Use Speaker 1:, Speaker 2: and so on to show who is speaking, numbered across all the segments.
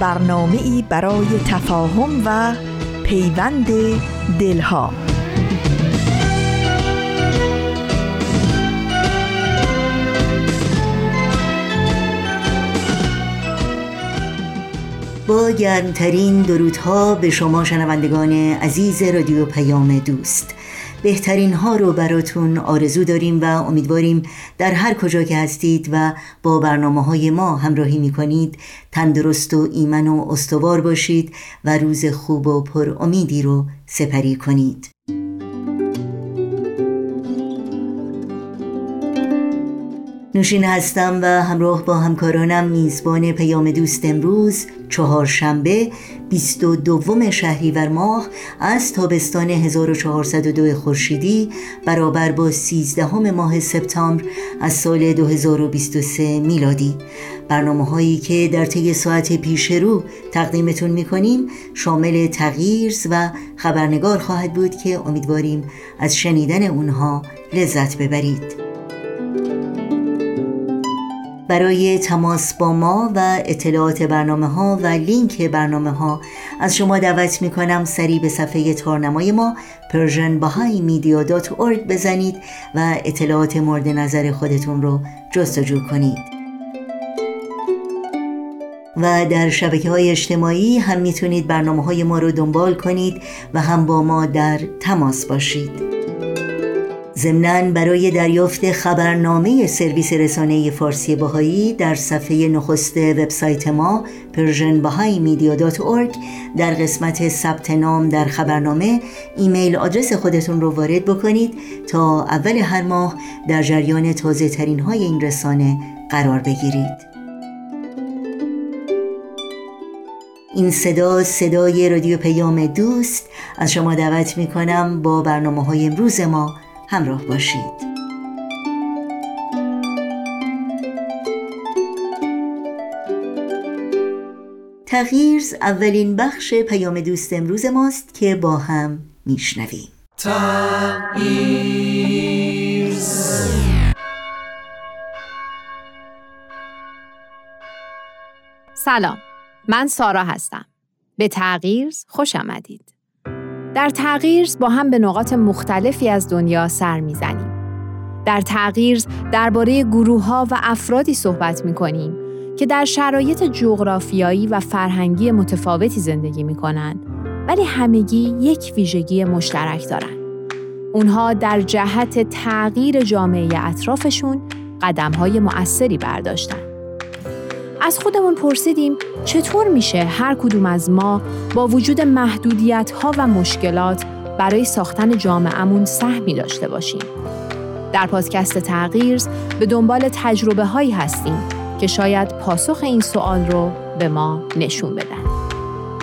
Speaker 1: برنامه ای برای تفاهم و پیوند دلها.
Speaker 2: با گرمترین درودها به شما شنوندگان عزیز رادیو پیام دوست. بهترین ها رو براتون آرزو داریم و امیدواریم در هر کجا که هستید و با برنامه های ما همراهی می کنید تندرست و ایمن و استوار باشید و روز خوب و پر امیدی رو سپری کنید. نوشین هستم و همراه با همکارانم میزبان پیام دوست امروز چهارشنبه 22 شهریور ماه از تابستان 1402 خورشیدی برابر با 13 ماه سپتامبر از سال 2023 میلادی. برنامه هایی که در طی ساعت پیش رو تقدیمتون می‌کنیم شامل تغییرز و خبرنگار خواهد بود که امیدواریم از شنیدن اونها لذت ببرید. برای تماس با ما و اطلاعات برنامه ها و لینک برنامه ها از شما دعوت می کنم سریع به صفحه تارنمای ما persianbahaimedia.org بزنید و اطلاعات مورد نظر خودتون رو جستجو کنید. و در شبکه های اجتماعی هم می‌تونید برنامه های ما رو دنبال کنید و هم با ما در تماس باشید. ضمنا برای دریافت خبرنامه سرویس رسانه فارسی باهایی در صفحه نخست وبسایت ما persianbahaimedia.org در قسمت ثبت نام در خبرنامه ایمیل آدرس خودتون رو وارد بکنید تا اول هر ماه در جریان تازه ترین های این رسانه قرار بگیرید. این صدا صدای رادیو پیام دوست از شما دعوت می کنم با برنامه های امروز ما. همراه باشید. تغییرز اولین بخش پیام دوست امروز ماست که با هم میشنویم.
Speaker 3: سلام من سارا هستم. به تغییرز خوش آمدید. در تغییر با هم به نقاط مختلفی از دنیا سر می‌زنیم. در تغییر درباره گروه ها و افرادی صحبت می کنیم که در شرایط جغرافیایی و فرهنگی متفاوتی زندگی می کنند ولی همگی یک ویژگی مشترک دارند. اونها در جهت تغییر جامعه اطرافشون قدم های مؤثری برداشتند. از خودمون پرسیدیم چطور میشه هر کدوم از ما با وجود محدودیت ها و مشکلات برای ساختن جامعهمون سهمی داشته باشیم. در پادکست تغییر به دنبال تجربه هایی هستیم که شاید پاسخ این سوال رو به ما نشون بدن.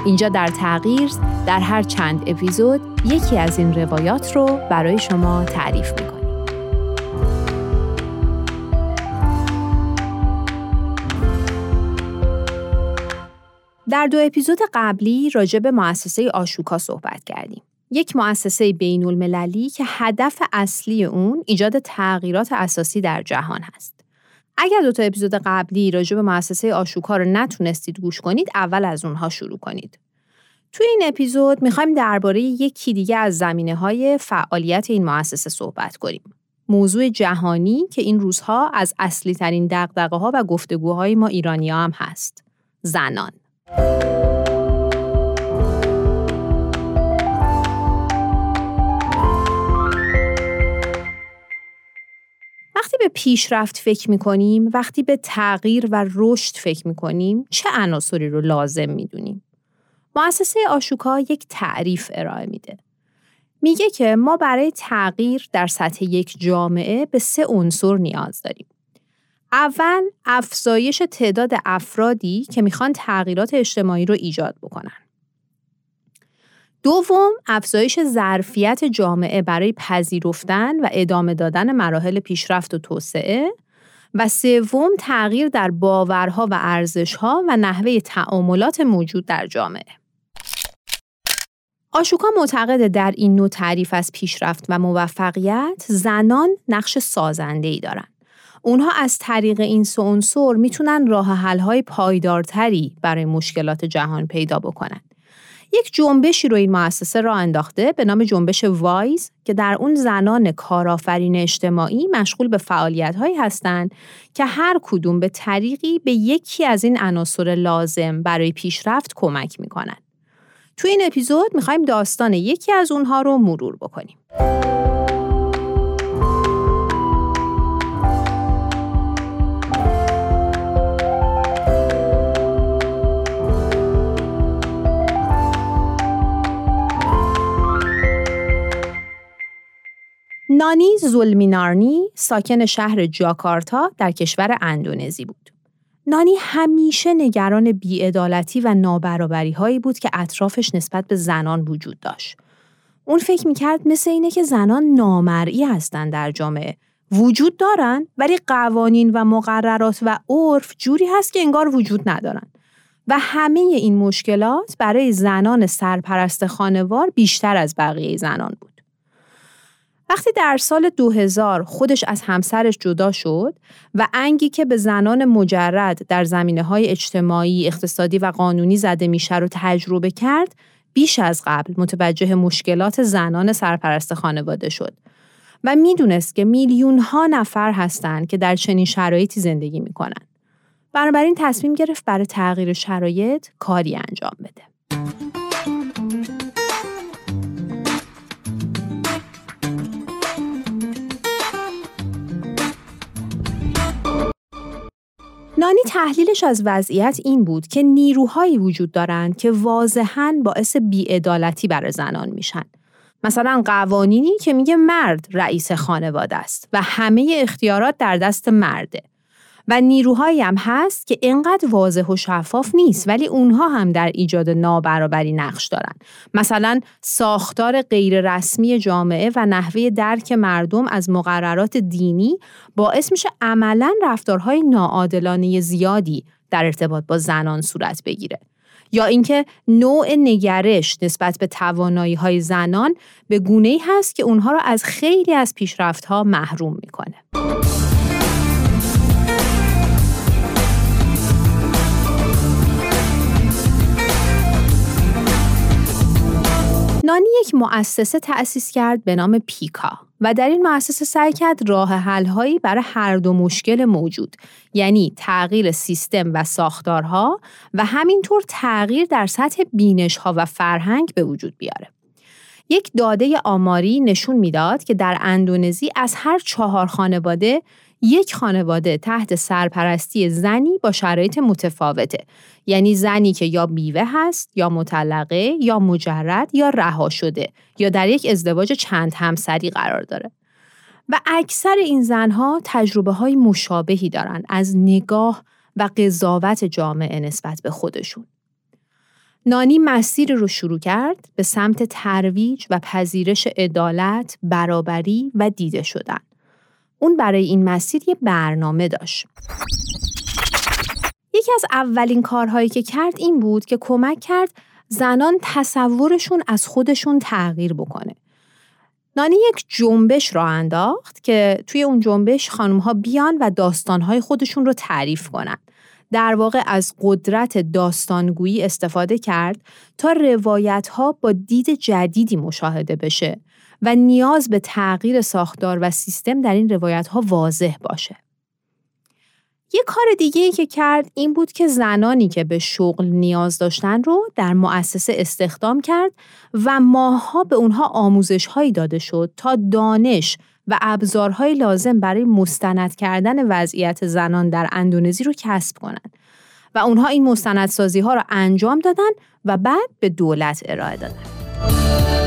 Speaker 3: اینجا در تغییر در هر چند اپیزود یکی از این روایات رو برای شما تعریف می‌کنیم. در دو اپیزود قبلی راجع به مؤسسه آشوکا صحبت کردیم. یک مؤسسه بین المللی که هدف اصلی اون ایجاد تغییرات اساسی در جهان هست. اگر دو تا اپیزود قبلی راجع به مؤسسه آشوکا رو نتونستید گوش کنید، اول از اونها شروع کنید. توی این اپیزود می‌خوایم درباره یکی دیگه از زمینه های فعالیت این مؤسسه صحبت کنیم. موضوع جهانی که این روزها از اصلی ترین دقدقه ها و گفتگوهای ما ایرانی هم هست. زنان. وقتی به پیشرفت فکر می کنیم، وقتی به تغییر و رشد فکر می کنیم، چه عناصری رو لازم می دونیم؟ مؤسسه آشوکا یک تعریف ارائه میده. میگه که ما برای تغییر در سطح یک جامعه به سه عنصر نیاز داریم. اول افزایش تعداد افرادی که می‌خوان تغییرات اجتماعی رو ایجاد بکنن. دوم، افزایش ظرفیت جامعه برای پذیرفتن و ادامه دادن مراحل پیشرفت و توسعه و سوم تغییر در باورها و ارزشها و نحوه تعاملات موجود در جامعه. آشوکا معتقد در این نوع تعریف از پیشرفت و موفقیت زنان نقش سازنده ای دارن. اونها از طریق این عنصر می‌تونن راه حل پایدارتری برای مشکلات جهان پیدا بکنن. یک جنبشی رو این مؤسسه را انداخته به نام جنبش وایز که در اون زنان کارآفرین اجتماعی مشغول به فعالیت هایی هستند که هر کدوم به طریقی به یکی از این عناصر لازم برای پیشرفت کمک می‌کنن. تو این اپیزود می‌خوایم داستان یکی از اونها رو مرور بکنیم. نانی زولمینارنی ساکن شهر جاکارتا در کشور اندونزی بود. نانی همیشه نگران بیعدالتی و نابرابری هایی بود که اطرافش نسبت به زنان وجود داشت. اون فکر می‌کرد مثل اینه که زنان نامرئی هستند در جامعه. وجود دارن ولی قوانین و مقررات و عرف جوری هست که انگار وجود ندارن. و همه این مشکلات برای زنان سرپرست خانوار بیشتر از بقیه زنان بود. وقتی در سال 2000 خودش از همسرش جدا شد و انگی که به زنان مجرد در زمینه های اجتماعی، اقتصادی و قانونی زده میشه رو تجربه کرد، بیش از قبل متوجه مشکلات زنان سرپرست خانواده شد و می‌دونست که میلیون ها نفر هستند که در چنین شرایطی زندگی می‌کنن. بنابراین تصمیم گرفت برای تغییر شرایط کاری انجام بده. نانی تحلیلش از وضعیت این بود که نیروهایی وجود دارند که واضحاً باعث بیعدالتی برای زنان میشن. مثلا قوانینی که میگه مرد رئیس خانواده است و همه اختیارات در دست مرده. و نیروهایی هم هست که اینقدر واضح و شفاف نیست ولی اونها هم در ایجاد نابرابری نقش دارن مثلا ساختار غیررسمی جامعه و نحوه درک مردم از مقررات دینی باعث میشه عملا رفتارهای ناعادلانه زیادی در ارتباط با زنان صورت بگیره یا اینکه نوع نگرش نسبت به توانایی های زنان به گونه ای هست که اونها را از خیلی از پیشرفت ها محروم می‌کنه. نانی یک مؤسسه تأسیس کرد به نام پیکا و در این مؤسسه سعی کرد راه حل‌هایی برای هر دو مشکل موجود یعنی تغییر سیستم و ساختارها و همینطور تغییر در سطح بینشها و فرهنگ به وجود بیاره. یک داده آماری نشون می‌داد که در اندونزی از هر چهار خانواده یک خانواده تحت سرپرستی زنی با شرایط متفاوته. یعنی زنی که یا بیوه هست یا مطلقه یا مجرد یا رها شده یا در یک ازدواج چند همسری قرار داره. و اکثر این زنها تجربه های مشابهی دارند از نگاه و قضاوت جامعه نسبت به خودشون. نانی مسیر رو شروع کرد به سمت ترویج و پذیرش عدالت، برابری و دیده شدن. اون برای این مسیر یه برنامه داشت. یکی از اولین کارهایی که کرد این بود که کمک کرد زنان تصورشون از خودشون تغییر بکنه. نانی یک جنبش را انداخت که توی اون جنبش خانم ها بیان و داستانهای خودشون رو تعریف کنن. در واقع از قدرت داستانگویی استفاده کرد تا روایت ها با دید جدیدی مشاهده بشه و نیاز به تغییر ساختار و سیستم در این روایت ها واضح باشه. یه کار دیگه ای که کرد این بود که زنانی که به شغل نیاز داشتن رو در مؤسسه استخدام کرد و ماها به اونها آموزش هایی داده شد تا دانش و ابزارهای لازم برای مستند کردن وضعیت زنان در اندونزی رو کسب کنند و اونها این مستندسازی ها رو انجام دادن و بعد به دولت ارائه دادن.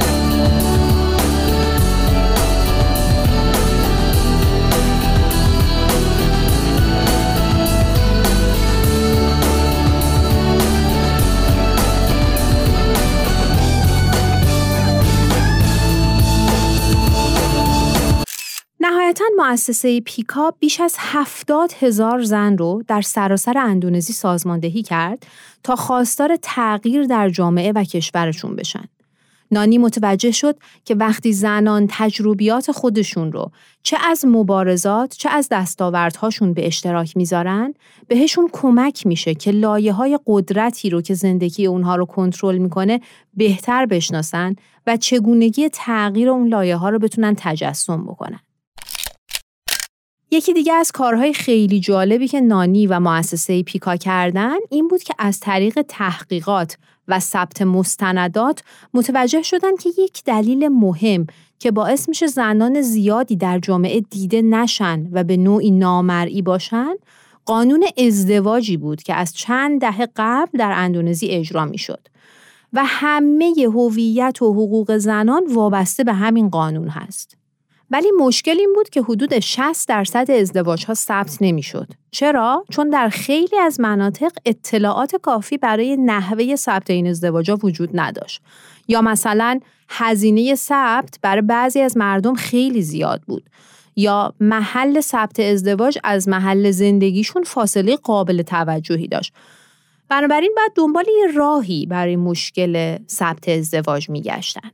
Speaker 3: مؤسسه پیکا بیش از هفتاد هزار زن رو در سراسر اندونزی سازماندهی کرد تا خواستار تغییر در جامعه و کشورشون بشن. نانی متوجه شد که وقتی زنان تجربیات خودشون رو چه از مبارزات چه از دستاوردهاشون به اشتراک می‌ذارن بهشون کمک میشه که لایه های قدرتی رو که زندگی اونها رو کنترل می‌کنه بهتر بشناسن و چگونگی تغییر اون لایه ها رو بتونن تجسم بکنن. یکی دیگه از کارهای خیلی جالبی که نانی و مؤسسه پیکا کردن این بود که از طریق تحقیقات و ثبت مستندات متوجه شدن که یک دلیل مهم که باعث میشه زنان زیادی در جامعه دیده نشن و به نوعی نامرئی باشن قانون ازدواجی بود که از چند دهه قبل در اندونزی اجرا می‌شد و همه هویت و حقوق زنان وابسته به همین قانون هست. ولی مشکل این بود که حدود 60 درصد ازدواج ها ثبت نمی‌شد. چرا؟ چون در خیلی از مناطق اطلاعات کافی برای نحوه ثبت این ازدواج ها وجود نداشت. یا مثلا هزینه ثبت برای بعضی از مردم خیلی زیاد بود. یا محل ثبت ازدواج از محل زندگیشون فاصله قابل توجهی داشت. بنابراین بعد دنبال یه راهی برای مشکل ثبت ازدواج میگشتن.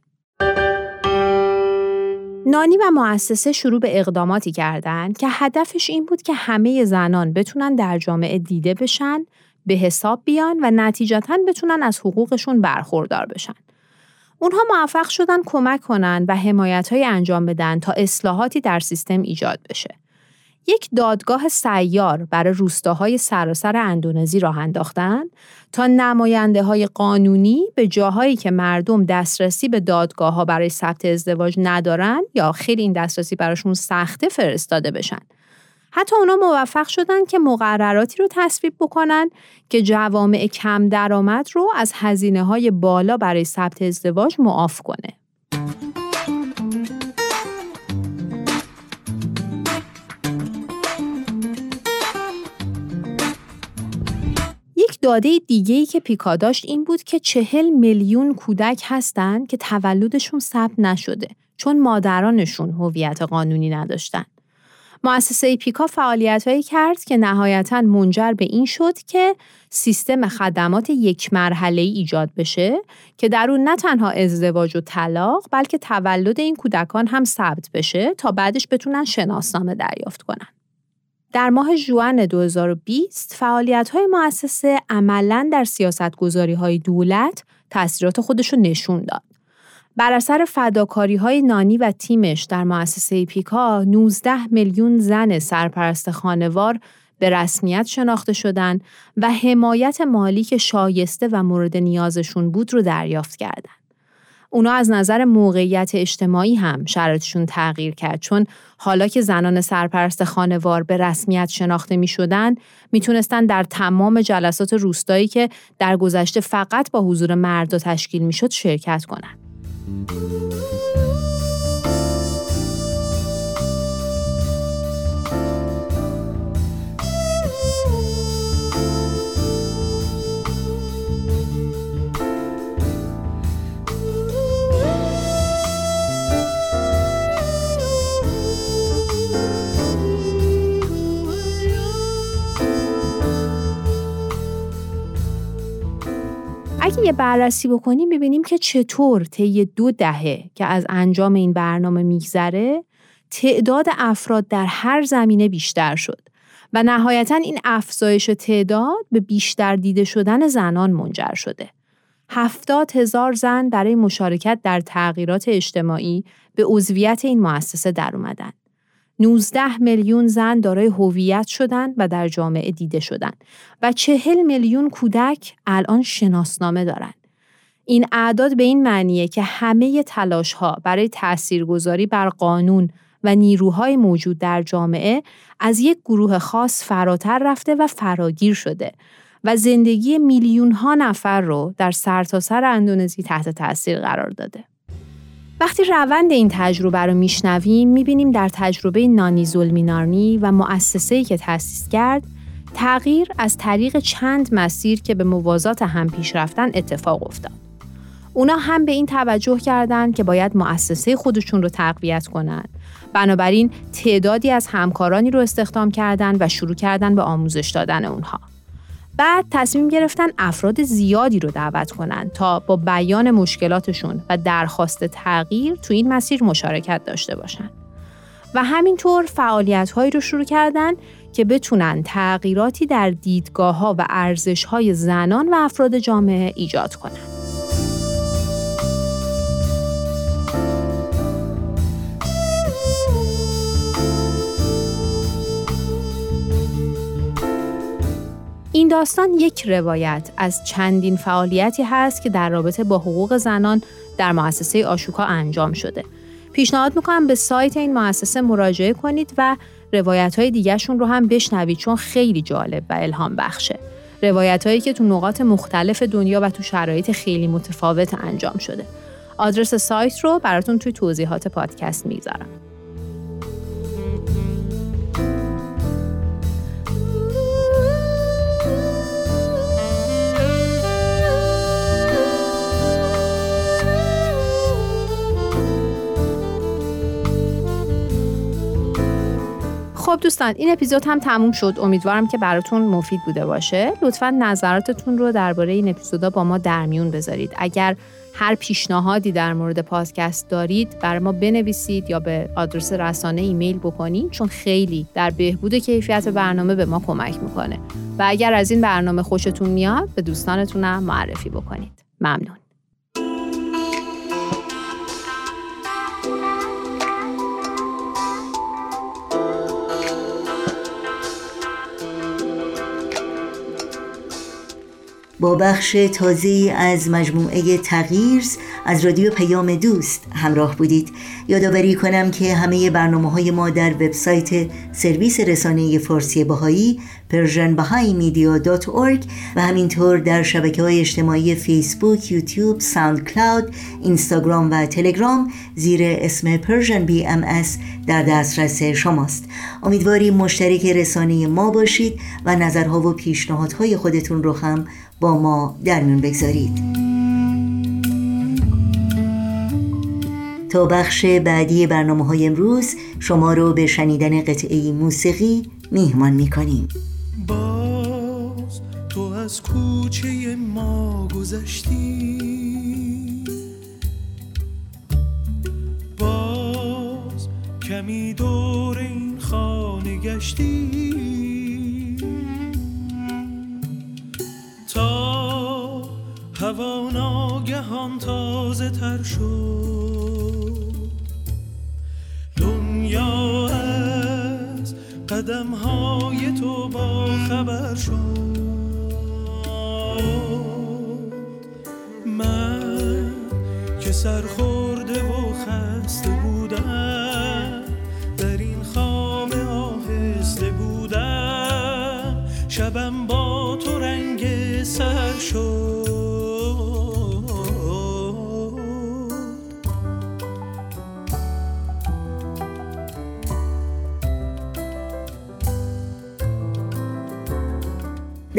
Speaker 3: نانی و مؤسسه شروع به اقداماتی کردند که هدفش این بود که همه زنان بتونن در جامعه دیده بشن، به حساب بیان و نتیجتا بتونن از حقوقشون برخوردار بشن. اونها موفق شدن کمک کنن و حمایت های انجام بدن تا اصلاحاتی در سیستم ایجاد بشه. یک دادگاه سیار برای روستاهای سراسر اندونزی راه انداختن تا نماینده های قانونی به جاهایی که مردم دسترسی به دادگاه ها برای ثبت ازدواج ندارن یا خیلی این دسترسی براشون سخته فرستاده بشن. حتی اونا موفق شدن که مقرراتی رو تصویب بکنن که جوامع کم درآمد رو از هزینه های بالا برای ثبت ازدواج معاف کنه. داده دیگه ای که پیکا داشت این بود که چهل میلیون کودک هستند که تولدشون ثبت نشده چون مادرانشون هویت قانونی نداشتن. مؤسسه پیکا فعالیت هایی کرد که نهایتا منجر به این شد که سیستم خدمات یک مرحله ایجاد بشه که در اون نه تنها ازدواج و طلاق بلکه تولد این کودکان هم ثبت بشه تا بعدش بتونن شناسنامه دریافت کنن. در ماه جوان 2020 فعالیت های مؤسسه عملا در سیاست گذاری های دولت تاثیرات خودش نشون داد. بر اثر فداکاری های نانی و تیمش در مؤسسه پیکا 19 میلیون زن سرپرست خانوار به رسمیت شناخته شدند و حمایت مالی که شایسته و مورد نیازشون بود رو دریافت کردند. اونا از نظر موقعیت اجتماعی هم شرایطشون تغییر کرد چون حالا که زنان سرپرست خانوار به رسمیت شناخته می شدن می‌تونستن در تمام جلسات روستایی که در گذشته فقط با حضور مرد تشکیل می شد شرکت کنند. اگه یه بررسی بکنیم ببینیم که چطور طی دو دهه که از انجام این برنامه میگذره تعداد افراد در هر زمینه بیشتر شد و نهایتا این افزایش تعداد به بیشتر دیده شدن زنان منجر شده. هفتاد هزار زن برای مشارکت در تغییرات اجتماعی به عضویت این مؤسسه در اومدن. 19 میلیون زن دارای هویت شدند و در جامعه دیده شدند و 40 میلیون کودک الان شناسنامه دارند. این اعداد به این معنیه که همه تلاش ها برای تاثیرگذاری بر قانون و نیروهای موجود در جامعه از یک گروه خاص فراتر رفته و فراگیر شده و زندگی میلیون ها نفر رو در سرتاسر سر اندونزی تحت تاثیر قرار داده. وقتی روند این تجربه رو میشنویم می‌بینیم در تجربه نانی زلمینارنی و مؤسسه‌ای که تأسیس کرد تغییر از طریق چند مسیر که به موازات هم پیش رفتن اتفاق افتاد. اونا هم به این توجه کردند که باید مؤسسه خودشون رو تقویت کنند بنابراین تعدادی از همکارانی رو استخدام کردند و شروع کردن به آموزش دادن اونها. بعد تصمیم گرفتن افراد زیادی رو دعوت کنند تا با بیان مشکلاتشون و درخواست تغییر تو این مسیر مشارکت داشته باشند. و همینطور فعالیت هایی رو شروع کردن که بتونن تغییراتی در دیدگاه ها و ارزش های زنان و افراد جامعه ایجاد کنند. این داستان یک روایت از چندین فعالیتی هست که در رابطه با حقوق زنان در مؤسسه آشوکا انجام شده. پیشنهاد می‌کنم به سایت این مؤسسه مراجعه کنید و روایت های دیگرشون رو هم بشنوید چون خیلی جالب و الهام بخشه. روایت هایی که تو نقاط مختلف دنیا و تو شرایط خیلی متفاوت انجام شده. آدرس سایت رو براتون توی توضیحات پادکست می‌ذارم. خب دوستان این اپیزود هم تموم شد. امیدوارم که براتون مفید بوده باشه. لطفا نظراتتون رو درباره این اپیزودا با ما در میون بذارید. اگر هر پیشنهادی در مورد پادکست دارید بر ما بنویسید یا به آدرس رسانه ایمیل بکنید چون خیلی در بهبود کیفیت برنامه به ما کمک می‌کنه. و اگر از این برنامه خوشتون میاد به دوستانتونم معرفی بکنید. ممنون.
Speaker 2: با بخش تازه از مجموعه تغییر از از رادیو پیام دوست همراه بودید. یادآوری کنم که همه برنامه های ما در وبسایت سرویس رسانه فارسی بهایی پرژن و همینطور در شبکه های اجتماعی فیسبوک، یوتیوب، ساوند کلاود، اینستاگرام و تلگرام زیر اسم پرژن BMS در دسترس شماست. امیدواریم مشترک رسانه ما باشید و نظرها و پیشنهادهای خودتون رو هم با ما در میون بگذارید. تا بخش بعدی برنامه های امروز شما رو به شنیدن قطعه موسیقی میهمان می‌کنیم.
Speaker 4: باز تو از کوچه ما گذشتی. باز کمی دور این خانه گشتی. تا هوا ناگهان تازه تر شد. دنیا از قدم های تو با خبر شد. من که سرخورده و خسته بودم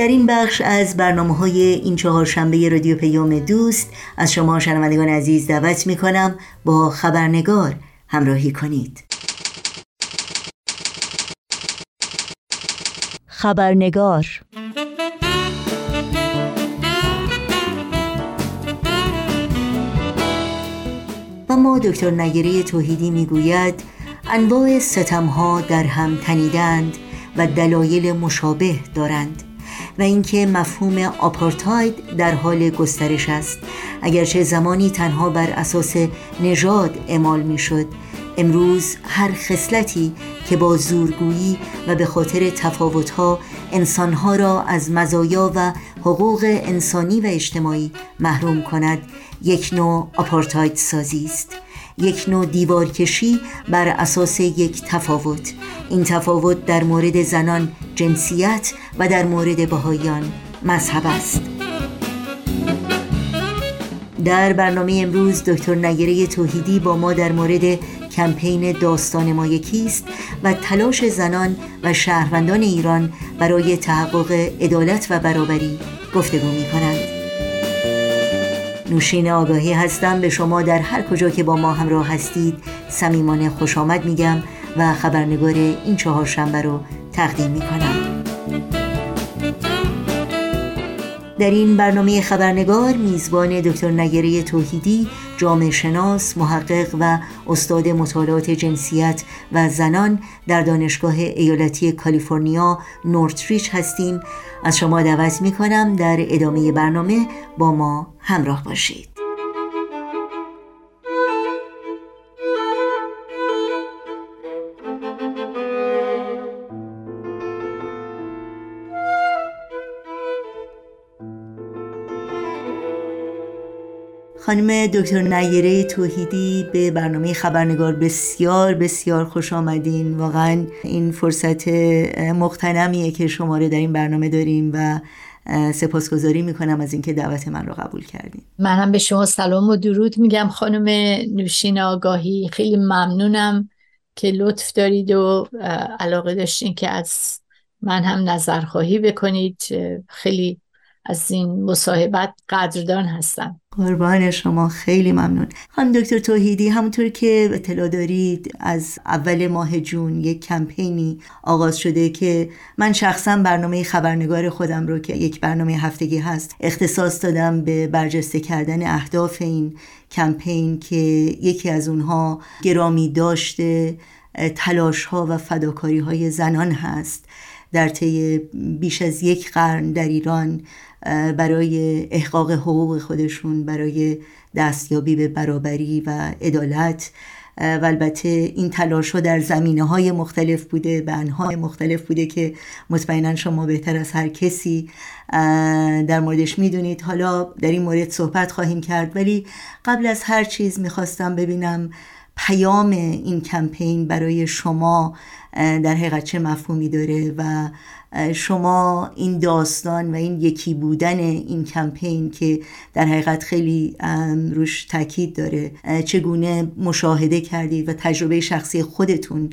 Speaker 2: در این بخش از برنامه های این چهارشنبه رادیو پیام دوست از شما شنوندگان عزیز دعوت می کنم با خبرنگار همراهی کنید. خبرنگار اما دکتر نگری توحیدی می‌گوید انواع ستم ها در هم تنیدند و دلایل مشابه دارند. و اینکه مفهوم آپارتاید در حال گسترش است. اگرچه زمانی تنها بر اساس نژاد اعمال می‌شد امروز هر خصلتی که با زورگویی و به خاطر تفاوتها انسانها را از مزایا و حقوق انسانی و اجتماعی محروم کند یک نوع آپارتاید سازی است. یک نوع دیوارکشی بر اساس یک تفاوت. این تفاوت در مورد زنان جنسیت و در مورد بهاییان مذهب است. در برنامه امروز دکتر نگره توحیدی با ما در مورد کمپین داستان ما یکیست و تلاش زنان و شهروندان ایران برای تحقق عدالت و برابری گفتگو می کنند نوشین آگاهی هستم. به شما در هر کجا که با ما همراه هستید صمیمانه خوش آمد میگم و خبرنگار این چهار شنبه رو تقدیم می‌کنم. در این برنامه خبرنگار میزبان دکتر نگره توحیدی جامعه شناس، محقق و استاد مطالعات جنسیت و زنان در دانشگاه ایالتی کالیفرنیا نورتریچ هستیم. از شما دعوت می کنم در ادامه برنامه با ما همراه باشید. خانم دکتر نیره توحیدی به برنامه خبرنگار بسیار بسیار خوش آمدین. واقعا این فرصت مختنمیه که شماره در این برنامه داریم و سپاسگزاری می‌کنم از اینکه دعوت من رو قبول کردیم
Speaker 5: من هم به شما سلام و درود میگم خانم نوشین آگاهی. خیلی ممنونم که لطف دارید و علاقه داشتین که از من هم نظرخواهی بکنید. خیلی از این مصاحبت قدردان هستم.
Speaker 2: قربان شما خیلی ممنون. خانم دکتر توحیدی همونطور که اطلاع دارید از اول ماه جون یک کمپینی آغاز شده که من شخصا برنامه خبرنگار خودم رو که یک برنامه هفتگی هست اختصاص دادم به برجسته کردن اهداف این کمپین که یکی از اونها گرامی داشته تلاش ها و فداکاری های زنان هست. در طی بیش از یک قرن در ایران برای احقاق حقوق خودشون برای دستیابی به برابری و عدالت. و البته این تلاش ها در زمینه های مختلف بوده به انهای مختلف بوده که مطمئنا شما بهتر از هر کسی در موردش می‌دونید. حالا در این مورد صحبت خواهیم کرد. ولی قبل از هر چیز می‌خواستم ببینم پیام این کمپین برای شما در حقیقت چه مفهومی داره و شما این داستان و این یکی بودن این کمپین که در حقیقت خیلی روش تاکید داره چگونه مشاهده کردید و تجربه شخصی خودتون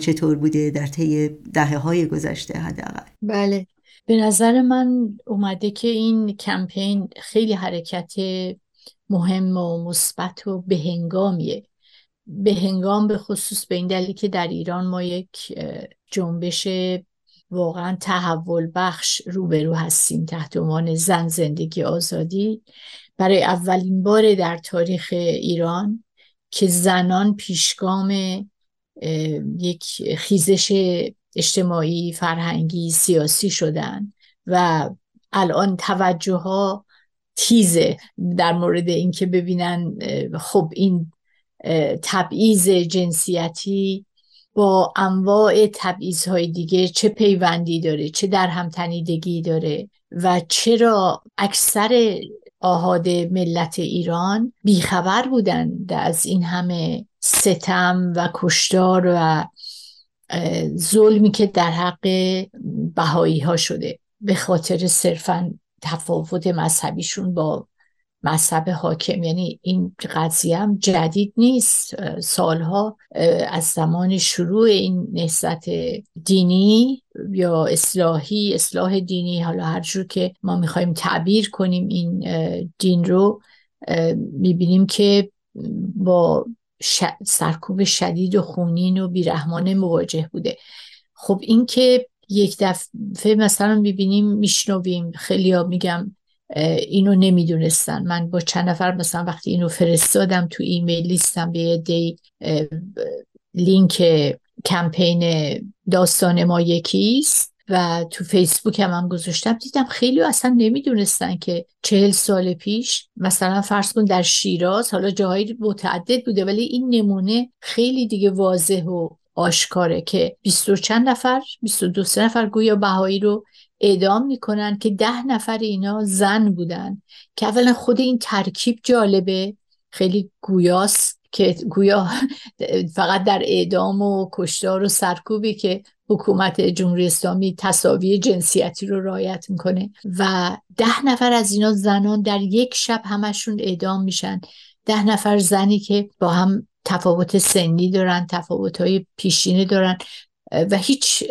Speaker 2: چطور بوده در طی دهه های گذشته حداقل؟
Speaker 5: بله. به نظر من اومده که این کمپین خیلی حرکت مهم و مثبت و بهنگامیه. به هنگام به خصوص به این دلیل که در ایران ما یک جنبش واقعا تحول بخش روبرو هستیم تحت عنوان زن زندگی آزادی. برای اولین بار در تاریخ ایران که زنان پیشگام یک خیزش اجتماعی فرهنگی سیاسی شدن و الان توجه ها تیزه در مورد اینکه ببینن خب این تبعیض جنسیتی با انواع تبعیضهای دیگه چه پیوندی داره چه در هم تنیدگی داره و چرا اکثر آهاد ملت ایران بیخبر بودند از این همه ستم و کشتار و ظلمی که در حق بهایی ها شده به خاطر صرفا تفاوت مذهبیشون با مذهب حاکم. یعنی این قضیه هم جدید نیست. سالها از زمان شروع این نهضت دینی یا اصلاحی اصلاح دینی حالا هر جور که ما می‌خوایم تعبیر کنیم این دین رو می‌بینیم که با سرکوب شدید و خونین و بیرحمانه مواجه بوده. خب این که یک دفعه مثلا می‌بینیم میشنویم خیلی ها میگم اینو نمی‌دونستن. من با چند نفر مثلا وقتی اینو فرستادم تو ایمیل لیستم به دی لینک کمپین داستان ما یکیست و تو فیسبوک هم, هم گذاشتم. دیدم خیلی اصلا نمی‌دونستن که چهل سال پیش مثلا فرض کن در شیراز حالا جاهایی متعدد بوده ولی این نمونه خیلی دیگه واضح و آشکاره که بیست و چند نفر بیست و دو نفر گویا بهایی رو اعدام می‌کنن که ده نفر اینا زن بودن. که اولا خود این ترکیب جالبه. خیلی گویاست که گویا فقط در اعدام و کشتار و سرکوبی که حکومت جمهوری اسلامی تصاوی جنسیتی رو رعایت می‌کنه. و ده نفر از اینا زنان در یک شب همشون اعدام میشن. ده نفر زنی که با هم تفاوت سنی دارن تفاوت های پیشینه دارن. و هیچ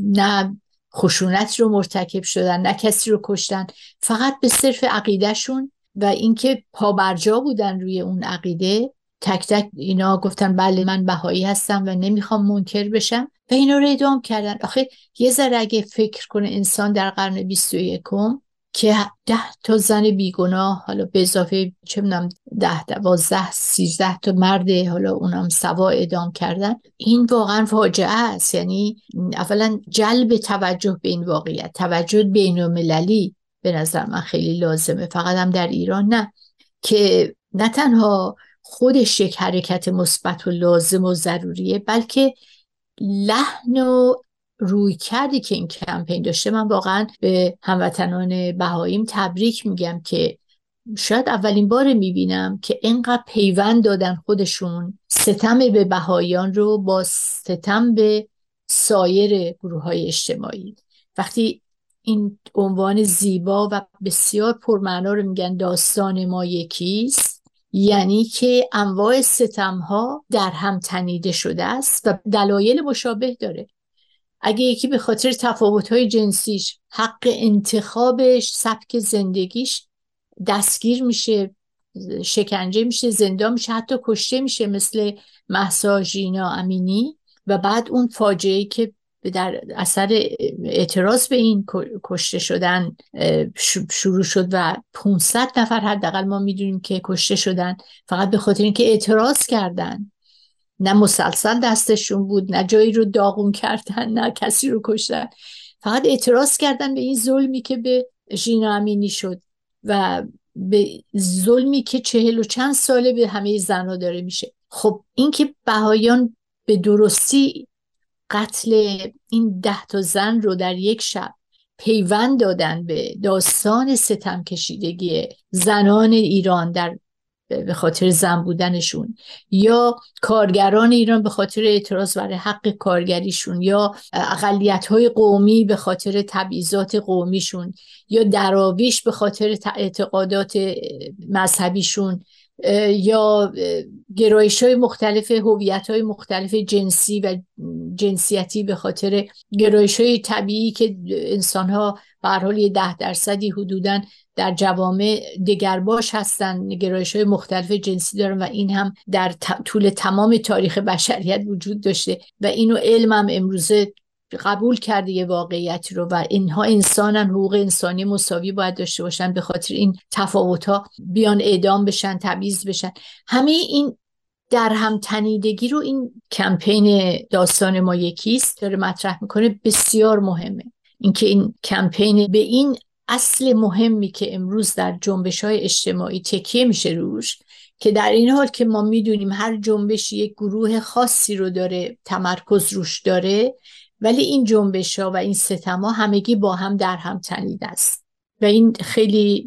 Speaker 5: نه خشونت رو مرتکب شدن نه کسی رو کشتن. فقط به صرف عقیدهشون و اینکه پابرجا بودن روی اون عقیده تک تک اینا گفتن بله من بهایی هستم و نمی‌خوام منکر بشم و اینا رو ادام کردن. آخه یه ذره اگه فکر کنه انسان در قرن 21 که ده تا زن بیگناه حالا به اضافه چه می‌دونم ده دوازده سیزده تا مرد حالا اونم سوا ادام کردن. این واقعا فاجعه است. یعنی اولا جلب توجه به این واقعیت توجه بین المللی به نظر من خیلی لازمه. فقط هم در ایران نه. که نه تنها خودش یک حرکت مثبت و لازم و ضروریه بلکه لحن و روی کردی که این کمپین داشته. من واقعا به هموطنان بهاییم تبریک میگم که شاید اولین بار می‌بینم که اینقدر پیوند دادن خودشون ستم به بهاییان رو با ستم به سایر گروه های اجتماعی. وقتی این عنوان زیبا و بسیار پرمعنا رو میگن داستان ما یکیست یعنی که انواع ستم ها در هم تنیده شده است و دلایل مشابه داره. اگه یکی به خاطر های جنسیش حق انتخابش سبک زندگیش دستگیر میشه شکنجه میشه زندان میشه حتی کشته میشه مثل محسا ژینا امینی و بعد اون فاجعه که در اثر اعتراض به این کشته شدن شروع شد و 500 نفر حداقل ما می‌دونیم که کشته شدن فقط به خاطر اینکه اعتراض کردن. نه مسلسل دستشون بود نه جایی رو داغون کردن نه کسی رو کشتن. فقط اعتراض کردن به این ظلمی که به ژینا امینی شد و به ظلمی که چهل و چند ساله به همه زنها داره میشه. خب اینکه بهایان به درستی قتل این ده تا زن رو در یک شب پیوند دادن به داستان ستم کشیدگی زنان ایران در به خاطر زن بودنشون یا کارگران ایران به خاطر اعتراض برای حق کارگریشون یا اقلیت های قومی به خاطر تبعیضات قومیشون یا دراویش به خاطر اعتقادات مذهبیشون. یا گرایش های مختلف هویت های مختلف جنسی و جنسیتی به خاطر گرایش های طبیعی که انسان ها به یه ده درصدی حدودا در جوامع دگرباش هستن نگرایش های مختلف جنسی دارن و این هم در طول تمام تاریخ بشریت وجود داشته و اینو علم هم امروزه قبول کرده یه واقعیتی رو و اینها انسانن حقوق انسانی مساوی باید داشته باشن به خاطر این تفاوت ها بیان اعدام بشن تبعیض بشن. همه این در هم تنیدگی رو این کمپین داستان ما یکیست داره مطرح می‌کنه. بسیار مهمه. اینکه این کمپین به این اصل مهمی که امروز در جنبش های اجتماعی تکیه میشه روش که در این حال که ما می‌دونیم هر جنبش یک گروه خاصی رو داره تمرکز روش داره ولی این جنبش ها و این ستما همگی با هم در هم تنید است. و این خیلی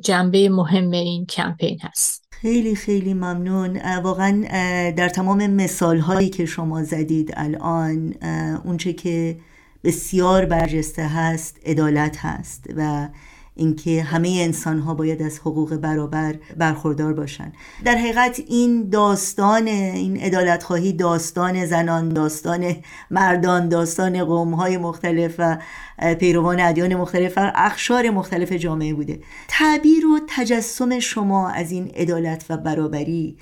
Speaker 5: جنبه مهم این کمپین هست.
Speaker 2: خیلی خیلی ممنون. واقعا در تمام مثال هایی که شما زدید الان اونچه که بسیار برجسته هست عدالت هست و اینکه همه انسان ها باید از حقوق برابر برخوردار باشند در حقیقت این داستان این عدالت خواهی داستان زنان داستان مردان داستان قوم های مختلف و پیروان ادیان مختلف و اخشار مختلف جامعه بوده. تعبیر و تجسم شما از این عدالت و برابری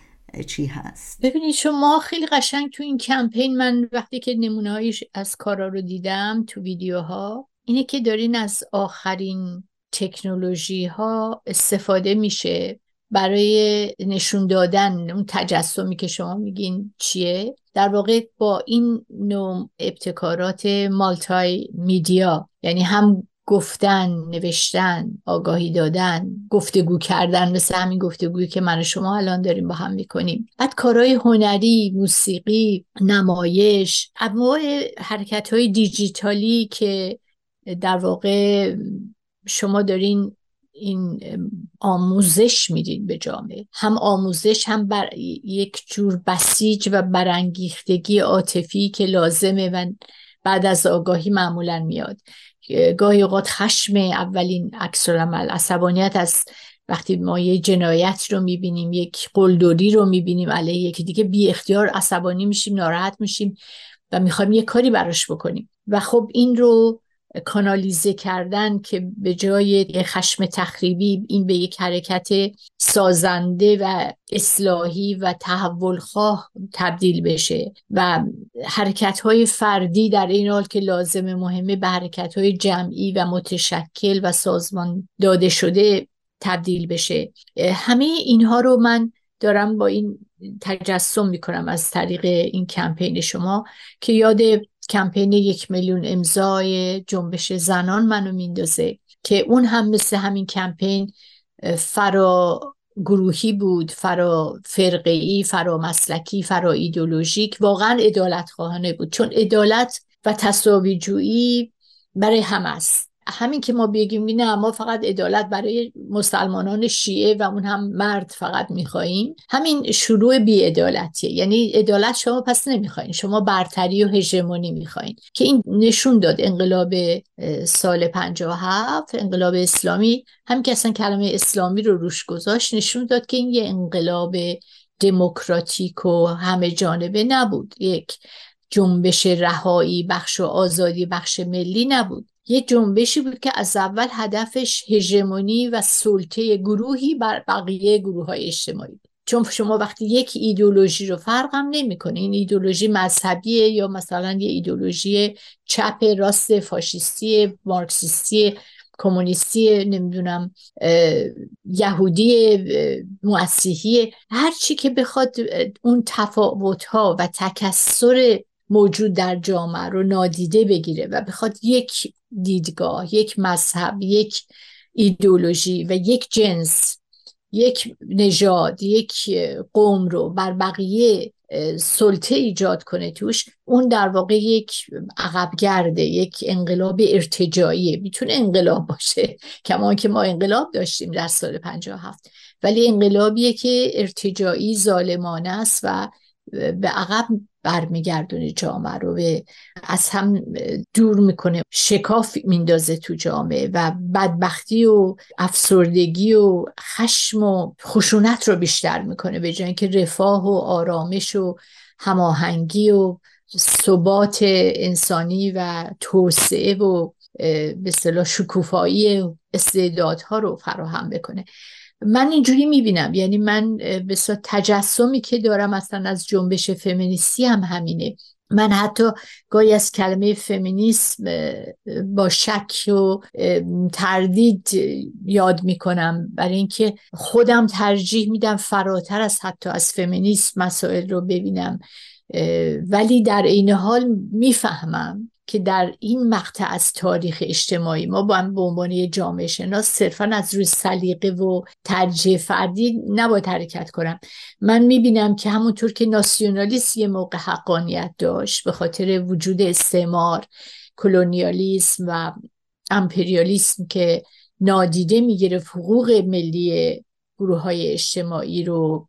Speaker 2: چی هست؟
Speaker 5: ببینید شما خیلی قشنگ تو این کمپین من وقتی که نمونه از کارا رو دیدم تو ویدیوها اینه که دارین از آخرین تکنولوژی ها استفاده میشه برای نشون دادن اون تجسمی که شما میگین چیه؟ در واقع با این نوع ابتکارات مالتای میدیا یعنی هم گفتن نوشتن آگاهی دادن گفتگو کردن مثل همین گفتگویی که من و شما الان داریم با هم می‌کنیم. بعد کارهای هنری موسیقی نمایش انواع حرکت های دیجیتالی که در واقع شما دارین این آموزش میدین به جامعه. هم آموزش هم بر یک جور بسیج و برانگیختگی عاطفی که لازمه و بعد از آگاهی معمولا میاد. گاهی اوقات خشم اولین عکس عمل عصبانیت از وقتی ما یه جنایت رو می‌بینیم یک قلدری رو می‌بینیم علیه یکی دیگه بی اختیار عصبانی میشیم ناراحت میشیم و می‌خوایم یه کاری براش بکنیم. و خب این رو کانالیزه کردن که به جای خشم تخریبی این به یک حرکت سازنده و اصلاحی و تحول خواه تبدیل بشه و حرکت های فردی در این حال که لازم مهمه به حرکت های جمعی و متشکل و سازمان داده شده تبدیل بشه. همه اینها رو من دارم با این تجسم می‌کنم از طریق این کمپین شما که یاد کمپین یک میلیون امضای جنبش زنان منو میندازه که اون هم مثل همین کمپین فرا گروهی بود فرا فرقی فرا مسلکی فرا ایدولوژیک واقعا ادالت خواهانه بود. چون ادالت و تصاوی جویی برای هم است. همین که ما بگیم نه ما فقط عدالت برای مسلمانان شیعه و اون هم مرد فقط میخواییم. همین شروع بیعدالتیه. یعنی عدالت شما پس نمی‌خواین شما برتری و هژمونی می‌خواین. که این نشون داد انقلاب سال 57 انقلاب اسلامی. هم که اصلا کلمه اسلامی رو روش گذاشت نشون داد که این یه انقلاب دموکراتیک و همه جانبه نبود. یک جنبش رهایی بخش و آزادی بخش ملی نبود. یه جنبشی بود که از اول هدفش هژمونی و سلطه گروهی بر بقیه گروه های اجتماعی بود. چون شما وقتی یک ایدولوژی رو فرقم نمی‌کنه این ایدولوژی مذهبیه یا مثلا یه ایدولوژی چپ راست فاشیستی مارکسیستی کمونیستی نمی‌دونم یهودی مسیحی هر چی که بخواد اون تفاوت ها و تکسر موجود در جامعه رو نادیده بگیره و بخواد یک دیدگاه یک مذهب یک ایدولوژی و یک جنس یک نژاد یک قوم رو بر بقیه سلطه ایجاد کنه توش اون در واقع یک عقبگرده یک انقلاب ارتجاییه می‌تونه انقلاب باشه کمان که ما انقلاب داشتیم در سال 57 ولی انقلابیه که ارتجایی ظالمانه است و به عقب برمیگردونه جامعه رو به از هم دور می‌کنه. شکاف میندازه تو جامعه و بدبختی و افسردگی و خشم و خشونت رو بیشتر می‌کنه به جای اینکه رفاه و آرامش و هماهنگی و ثبات انسانی و توسعه و به صلاح شکوفایی استعدادها رو فراهم بکنه. من اینجوری می‌بینم. یعنی من به تجسمی که دارم اصلا از جنبش فمینیستی هم همینه. من حتی گاهی از کلمه فمینیسم با شک و تردید یاد می‌کنم. برای اینکه خودم ترجیح میدم فراتر از حتی از فمینیسم مسائل رو ببینم. ولی در این حال می‌فهمم که در این مقطع از تاریخ اجتماعی ما با به عنوان جامعه شناس صرفا از روی سلیقه و ترجیح فردی نباید حرکت کنم. من می‌بینم که همونطور که ناسیونالیسم یه موقع حقانیت داشت به خاطر وجود استعمار کلونیالیسم و امپریالیسم که نادیده می‌گیره حقوق ملی گروه های اجتماعی رو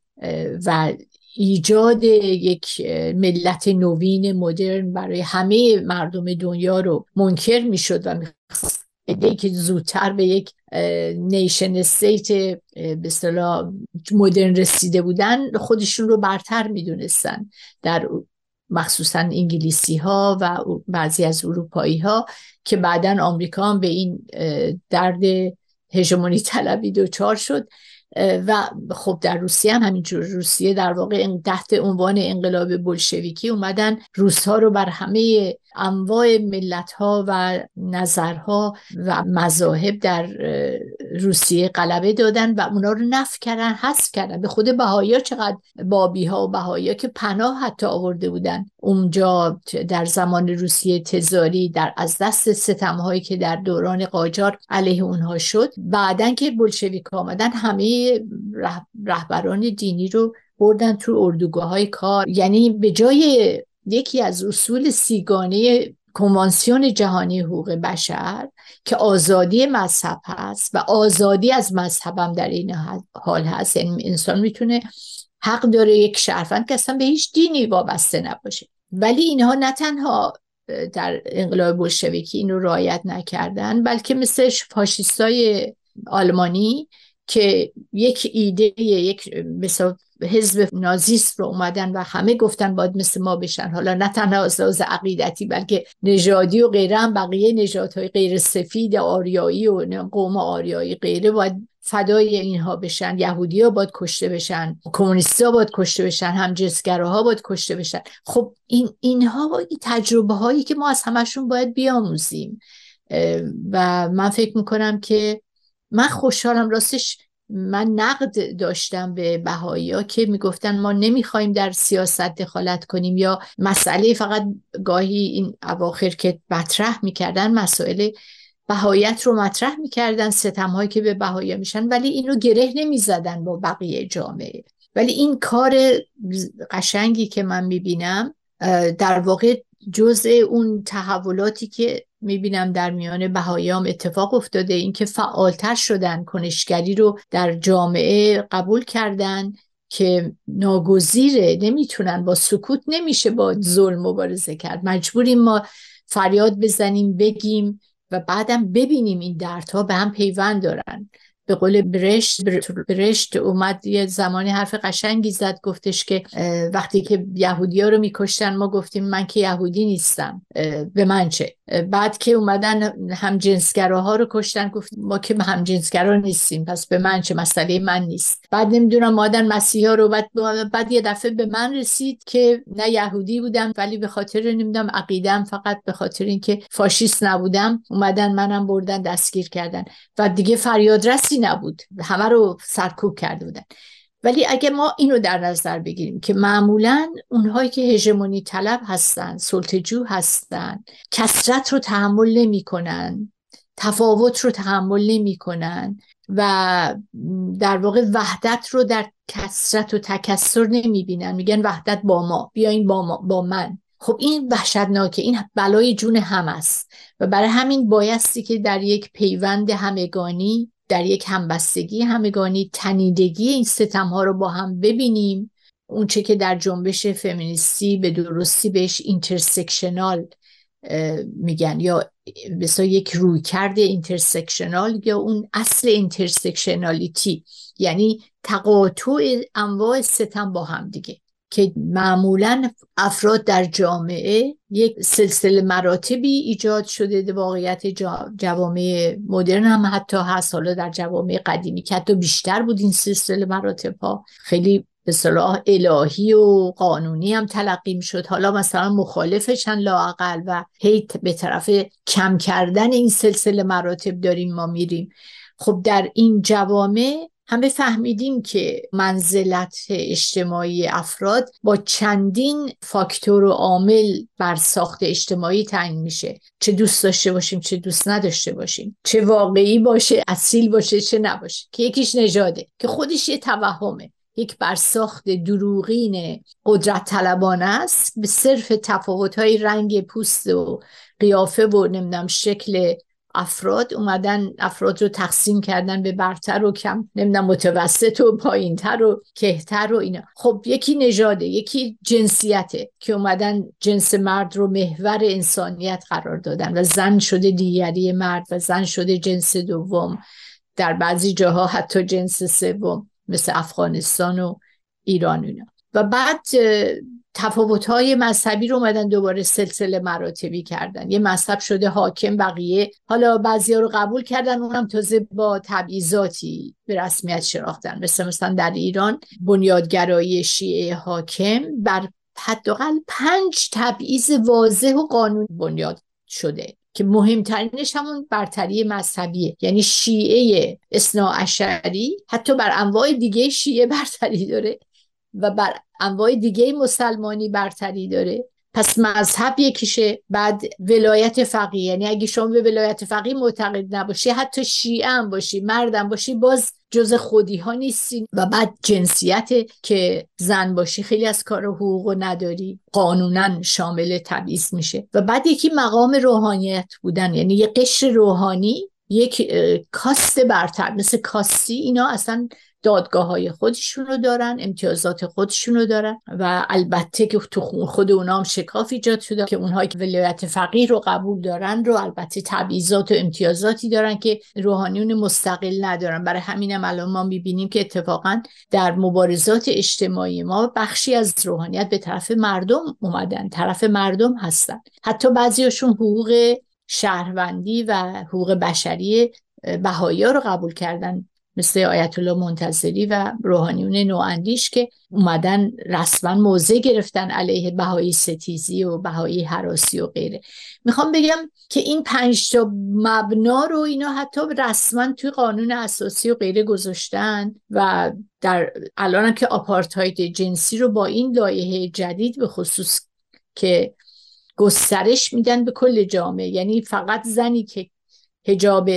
Speaker 5: و ایجاد یک ملت نوین مدرن برای همه مردم دنیا رو منکر می‌شد و ای که زودتر به یک نیشن استیت به مدرن رسیده بودن خودشون رو برتر می‌دونستن در مخصوصا انگلیسی ها و بعضی از اروپایی ها که بعدا آمریکا هم به این درد هژمونی طلبی دوچار شد. و خب در روسیه هم همینجور. روسیه در واقع تحت عنوان انقلاب بلشویکی اومدن روسها رو بر همه انواع ملت ها و نظرها و مذاهب در روسیه غلبه دادن و اونا رو نف کردن حذف کردن. به خود بهایی چقدر بابی ها و بهایی ها که پناه حتی آورده بودن. اونجا در زمان روسیه تزاری در از دست ستم هایی که در دوران قاجار علیه اونها شد. بعدا که بلشویک آمدن همه رهبران دینی رو بردن تو اردوگاه های کار. یعنی به جای یکی از اصول سیگانه کنوانسیون جهانی حقوق بشر که آزادی مذهب هست و آزادی از مذهبم در این حال هست. یعنی انسان می‌تونه حق داره یک شرفند که اصلا به هیچ دینی وابسته نباشه. ولی اینها نه تنها در انقلاب بلشویکی این رو رعایت نکردن بلکه مثل فاشیستای آلمانی که یک ایده یک مثلا حزب نازیست رو اومدن و همه گفتن باید مثل ما بشن. حالا نه تنها از لحاظ عقیدتی بلکه نژادی و غیره هم بقیه نژادهای غیر سفید آریایی و قوم آریایی غیره باید فدای اینها بشن. یهودی ها باید کشته بشن کمونیستی ها باید کشته بشن هم ها باید کشته بشن. خب این اینها این تجربه هایی که ما از همشون باید بیاموزیم. و من فکر می‌کنم که من خوشحالم راستش من نقد داشتم به بهایی ها که می‌گفتن ما نمی‌خوایم در سیاست دخالت کنیم یا مسئله فقط گاهی این اواخر که مطرح می‌کردن مسائل بهایت رو مطرح می‌کردن ستم هایی که به بهایی میشن ولی اینو گره نمی‌زدن با بقیه جامعه. ولی این کار قشنگی که من می‌بینم در واقع جزء اون تحولاتی که می‌بینم در میان بهاییام اتفاق افتاده اینکه فعالتر شدن کنشگری رو در جامعه قبول کردن که ناگزیره نمی‌تونن با سکوت نمیشه با ظلم مبارزه کرد. مجبوریم ما فریاد بزنیم بگیم و بعدم ببینیم این دردها به هم پیوند دارن. به قول برشت برشت اومد یه زمانی حرف قشنگی زد گفتش که وقتی که یهودی ها رو میکشتن ما گفتیم من که یهودی نیستم به من چه؟ بعد که اومدن هم ها رو کشتن گفت ما که هم جنسگرا نیستیم پس به من چه مسئله من نیست. بعد نمی‌دونم مادن مسیحا رو بعد, بعد یه دفعه به من رسید که نه یهودی بودم ولی به خاطر نمی‌دونم عقیدم فقط به خاطر اینکه فاشیست نبودم اومدن منم بردن دستگیر کردن. و دیگه فریاد رسی نبود. همه رو سرکوب کرده بودن. ولی اگه ما اینو در نظر بگیریم که معمولا اونهایی که هژمونی طلب هستن سلطجو هستن کسرت رو تحمل نمی‌کنن تفاوت رو تحمل نمی‌کنن و در واقع وحدت رو در کسرت و تکسر نمی‌بینن. میگن وحدت با ما بیاین با, ما، با من. خب این وحشتناکه این بلای جون هم است. و برای همین بایستی که در یک پیوند همگانی در یک همبستگی همگانی تنیدگی این ستم ها رو با هم ببینیم. اونچه که در جنبش فمینیستی به درستی بهش intersectional میگن یا با یک رویکرد intersectional یا اون اصل intersectionality یعنی تقاطع انواع ستم با هم دیگه. که معمولا افراد در جامعه یک سلسله مراتبی ایجاد شده واقعیت جوامع مدرن هم حتی هست. حالا در جوامع قدیمی که حتی بیشتر بود این سلسله مراتب ها خیلی به اصطلاح الهی و قانونی هم تلقی شد حالا مثلا مخالفشن لااقل و هی به طرف کم کردن این سلسله مراتب داریم ما میریم. خب در این جوامع همه فهمیدیم که منزلت اجتماعی افراد با چندین فاکتور و عامل بر ساخت اجتماعی تعیین میشه. چه دوست داشته باشیم چه دوست نداشته باشیم. چه واقعی باشه اصیل باشه چه نباشه. که یکیش نژاده که خودش یه توهمه. یک برساخت دروغین قدرت طلبانه است. به صرف تفاوت‌های رنگ پوست و قیافه و نمی‌دونم شکل افراد اومدن افراد رو تقسیم کردن به برتر و کم نمی‌دونم متوسط و پایینتر و کهتر و اینا. خب یکی نژاده یکی جنسیته که اومدن جنس مرد رو محور انسانیت قرار دادن و زن شده دیگری مرد و زن شده جنس دوم. در بعضی جاها حتی جنس سوم مثل افغانستان و ایران اینا. و بعد های مذهبی رو اومدن دوباره سلسله مراتبی کردن. یه مذهب شده حاکم بقیه. حالا بعضیا رو قبول کردن اونم تازه با تبعیضاتی به رسمیت شناختن. مثل مثلا در ایران بنیادگرایی شیعه حاکم بر حداقل پنج تبعیض واضح و قانون بنیاد شده که مهمترینش همون برتری مذهبیه. یعنی شیعه اصنا حتی بر انواع دیگه شیعه برتری داره. و بر انواع دیگه مسلمانی برتری داره. پس مذهب یکیشه بعد ولایت فقیه. یعنی اگه شما به ولایت فقیه معتقد نباشی حتی شیعه هم باشی مردم باشی باز جز خودی ها نیستی. و بعد جنسیت که زن باشی خیلی از کار حقوق نداری. قانونا شامل تبعیض میشه. و بعد یکی مقام روحانیت بودن. یعنی یه قشر روحانی یک کاست برتر. مثل کاستی اینا اصلا دادگاه های خودشون رو دارن امتیازات خودشون رو دارن و البته که تو خود اونا هم شکاف ایجاد شده که اونهایی که ولایت فقیه رو قبول دارن رو البته تبعیضات و امتیازاتی دارن که روحانیون مستقل ندارن. برای همینم الان ما می‌بینیم که اتفاقا در مبارزات اجتماعی ما بخشی از روحانیت به طرف مردم اومدن طرف مردم هستن. حتی بعضیاشون حقوق شهروندی و حقوق بشری بهایی رو قبول کردن. مثل آیت الله منتظری و روحانیون نواندیش که اومدن رسما موضع گرفتن علیه بهایی ستیزی و بهایی حراسی و غیره. می‌خوام بگم که این پنج تا مبنا رو اینا حتی رسما توی قانون اساسی و غیره گذاشتن و در الان که آپارتاید جنسی رو با این لایحه جدید به خصوص که گسترش میدن به کل جامعه. یعنی فقط زنی که هجاب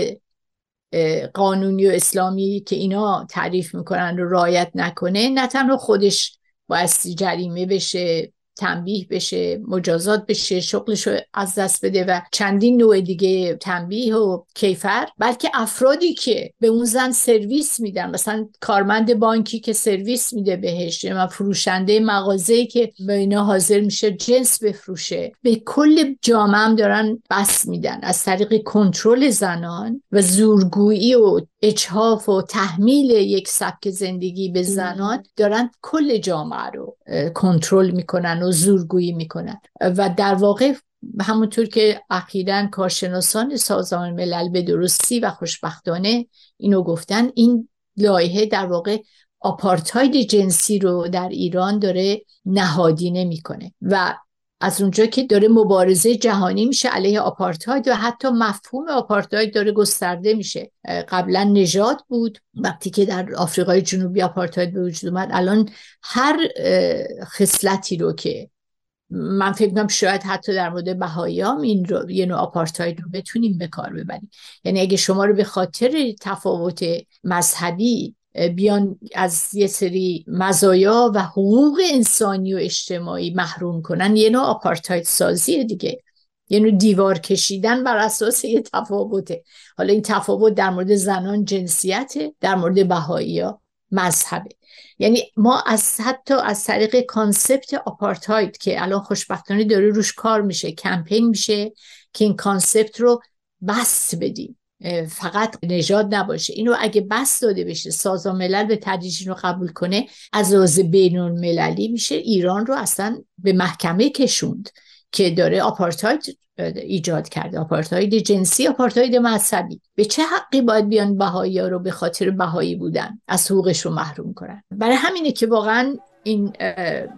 Speaker 5: قانونی و اسلامی که اینا تعریف می‌کنن رو رایت نکنه نه تنها خودش بایستی جریمه بشه تنبیه بشه مجازات بشه شغلش رو از دست بده و چندین نوع دیگه تنبیه و کیفر. بلکه افرادی که به اون زن سرویس میدن مثلا کارمند بانکی که سرویس میده بهش و فروشنده مغازه که به اینا حاضر میشه جنس بفروشه به کل جامعه هم دارن بس میدن. از طریق کنترل زنان و زورگویی و اچهاف و تحمیل یک سبک زندگی به زنان دارن کل جامعه رو کنترل می‌کنن و زورگویی می‌کنن و در واقع همونطور که اخیرا کارشناسان سازمان ملل به درستی و خوشبختانه اینو گفتن این لایحه در واقع آپارتاید جنسی رو در ایران داره نهادینه می‌کنه. و از اونجا که داره مبارزه جهانی میشه علیه آپارتاید و حتی مفهوم آپارتاید داره گسترده میشه. قبلا نژاد بود وقتی که در آفریقای جنوبی آپارتاید به وجود اومد الان هر خصلتی رو که من فکر کنم شاید حتی در مورد بهاییام این رو یه نوع آپارتاید رو بتونیم به کار ببریم. یعنی اگه شما رو به خاطر تفاوت مذهبی بیان از یه سری مزایا و حقوق انسانی و اجتماعی محروم کنن. یه نوع آپارتاید سازی دیگه. یه نوع دیوار کشیدن بر اساس یه تفاوته. حالا این تفاوت در مورد زنان جنسیته در مورد بهایی ها مذهبه. یعنی ما از حتی از طریق concept آپارتاید که الان خوشبختانه داره روش کار میشه کمپین میشه که این concept رو بسط بدیم. فقط نژاد نباشه. اینو اگه بسط داده بشه سازمان ملل به تدریج رو قبول کنه از لحاظ بین میشه ایران رو اصلا به محکمه کشوند که داره آپارتاید ایجاد کرده. آپارتاید جنسی آپارتاید مذهبی. به چه حقی باید بیان بهایی ها رو به خاطر بهایی بودن؟ از حقوقش رو محروم کنن. برای همینه که واقعا این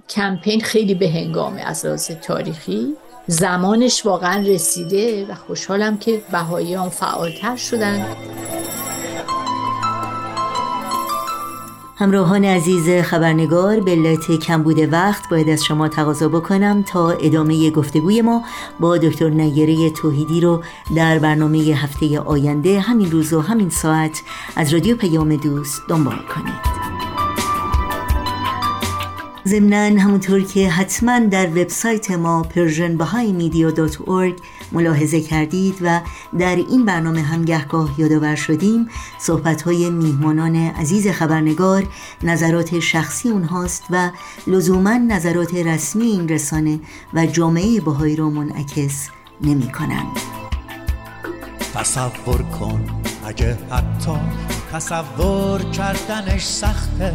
Speaker 5: کمپین خیلی به هنگامه از لحاظ تاریخی. زمانش واقعا رسیده و خوشحالم که بهاییان فعالتر شدن.
Speaker 2: همراهان عزیز خبرنگار به علت کمبود وقت باید از شما تقاضا بکنم تا ادامه گفتگوی ما با دکتر نگره توحیدی رو در برنامه هفته آینده همین روز و همین ساعت از رادیو پیام دوست دنبال کنید. ضمنا همونطور که حتما در وبسایت ما persianbahaimedia.org ملاحظه کردید و در این برنامه هم گهگاه یادآور شدیم صحبت های میهمانان عزیز خبرنگار نظرات شخصی اونهاست و لزوما نظرات رسمی این رسانه و جامعه بهایی را منعکس نمی کنند
Speaker 6: تصور کن اگه حتی تصور کردنش سخته.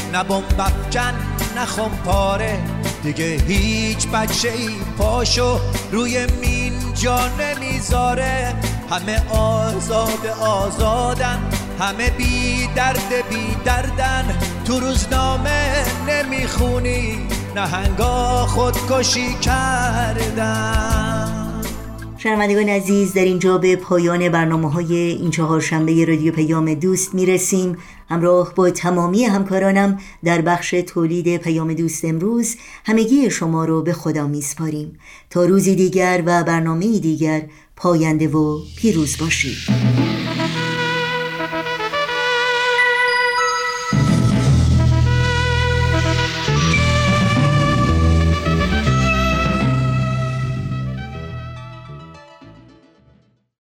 Speaker 6: نه بمب افکن نخم پاره. دیگه هیچ بچه ای پاشو روی مین جا نمی‌ذاره. همه آزاد آزادن همه بی درد بی دردن. تو روزنامه نمی‌خونی نهنگا خودکشی کردن.
Speaker 2: شنوندگان عزیز در اینجا به پایان برنامه های این چهارشنبه رادیو پیام دوست می‌رسیم. همراه با تمامی همکارانم در بخش تولید پیام دوست امروز همگی شما رو به خدا میسپاریم. تا روزی دیگر و برنامه دیگر پاینده و پیروز باشید.